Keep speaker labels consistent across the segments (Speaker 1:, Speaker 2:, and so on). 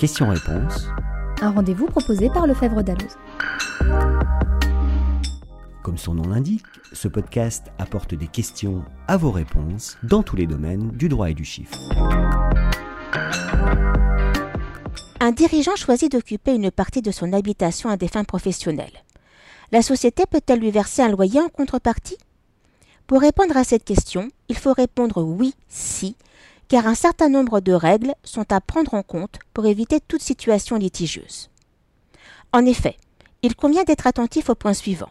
Speaker 1: Questions-réponses.
Speaker 2: Un rendez-vous proposé par Lefebvre Dalloz.
Speaker 1: Comme son nom l'indique, ce podcast apporte des questions à vos réponses dans tous les domaines du droit et du chiffre.
Speaker 3: Un dirigeant choisit d'occuper une partie de son habitation à des fins professionnelles. La société peut-elle lui verser un loyer en contrepartie? Pour répondre à cette question, il faut répondre oui si, car un certain nombre de règles sont à prendre en compte pour éviter toute situation litigieuse. En effet, il convient d'être attentif au point suivant.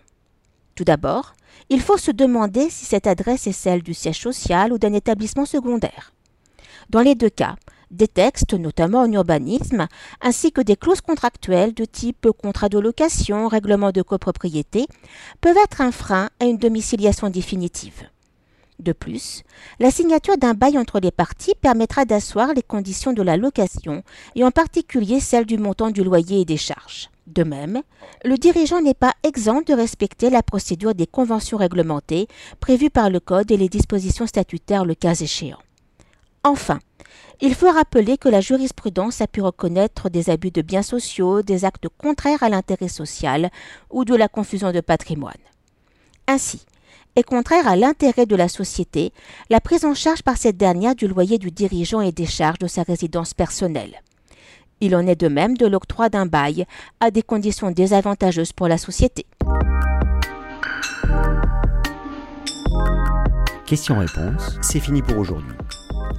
Speaker 3: Tout d'abord, il faut se demander si cette adresse est celle du siège social ou d'un établissement secondaire. Dans les deux cas, des textes, notamment en urbanisme, ainsi que des clauses contractuelles de type contrat de location, règlement de copropriété, peuvent être un frein à une domiciliation définitive. De plus, la signature d'un bail entre les parties permettra d'asseoir les conditions de la location et en particulier celles du montant du loyer et des charges. De même, le dirigeant n'est pas exempt de respecter la procédure des conventions réglementées prévues par le Code et les dispositions statutaires le cas échéant. Enfin, il faut rappeler que la jurisprudence a pu reconnaître des abus de biens sociaux, des actes contraires à l'intérêt social ou de la confusion de patrimoine. Ainsi, est contraire à l'intérêt de la société la prise en charge par cette dernière du loyer du dirigeant et des charges de sa résidence personnelle. Il en est de même de l'octroi d'un bail à des conditions désavantageuses pour la société.
Speaker 1: Questions-réponses, c'est fini pour aujourd'hui.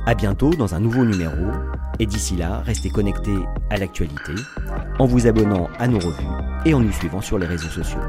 Speaker 1: À bientôt dans un nouveau numéro et d'ici là, restez connectés à l'actualité en vous abonnant à nos revues et en nous suivant sur les réseaux sociaux.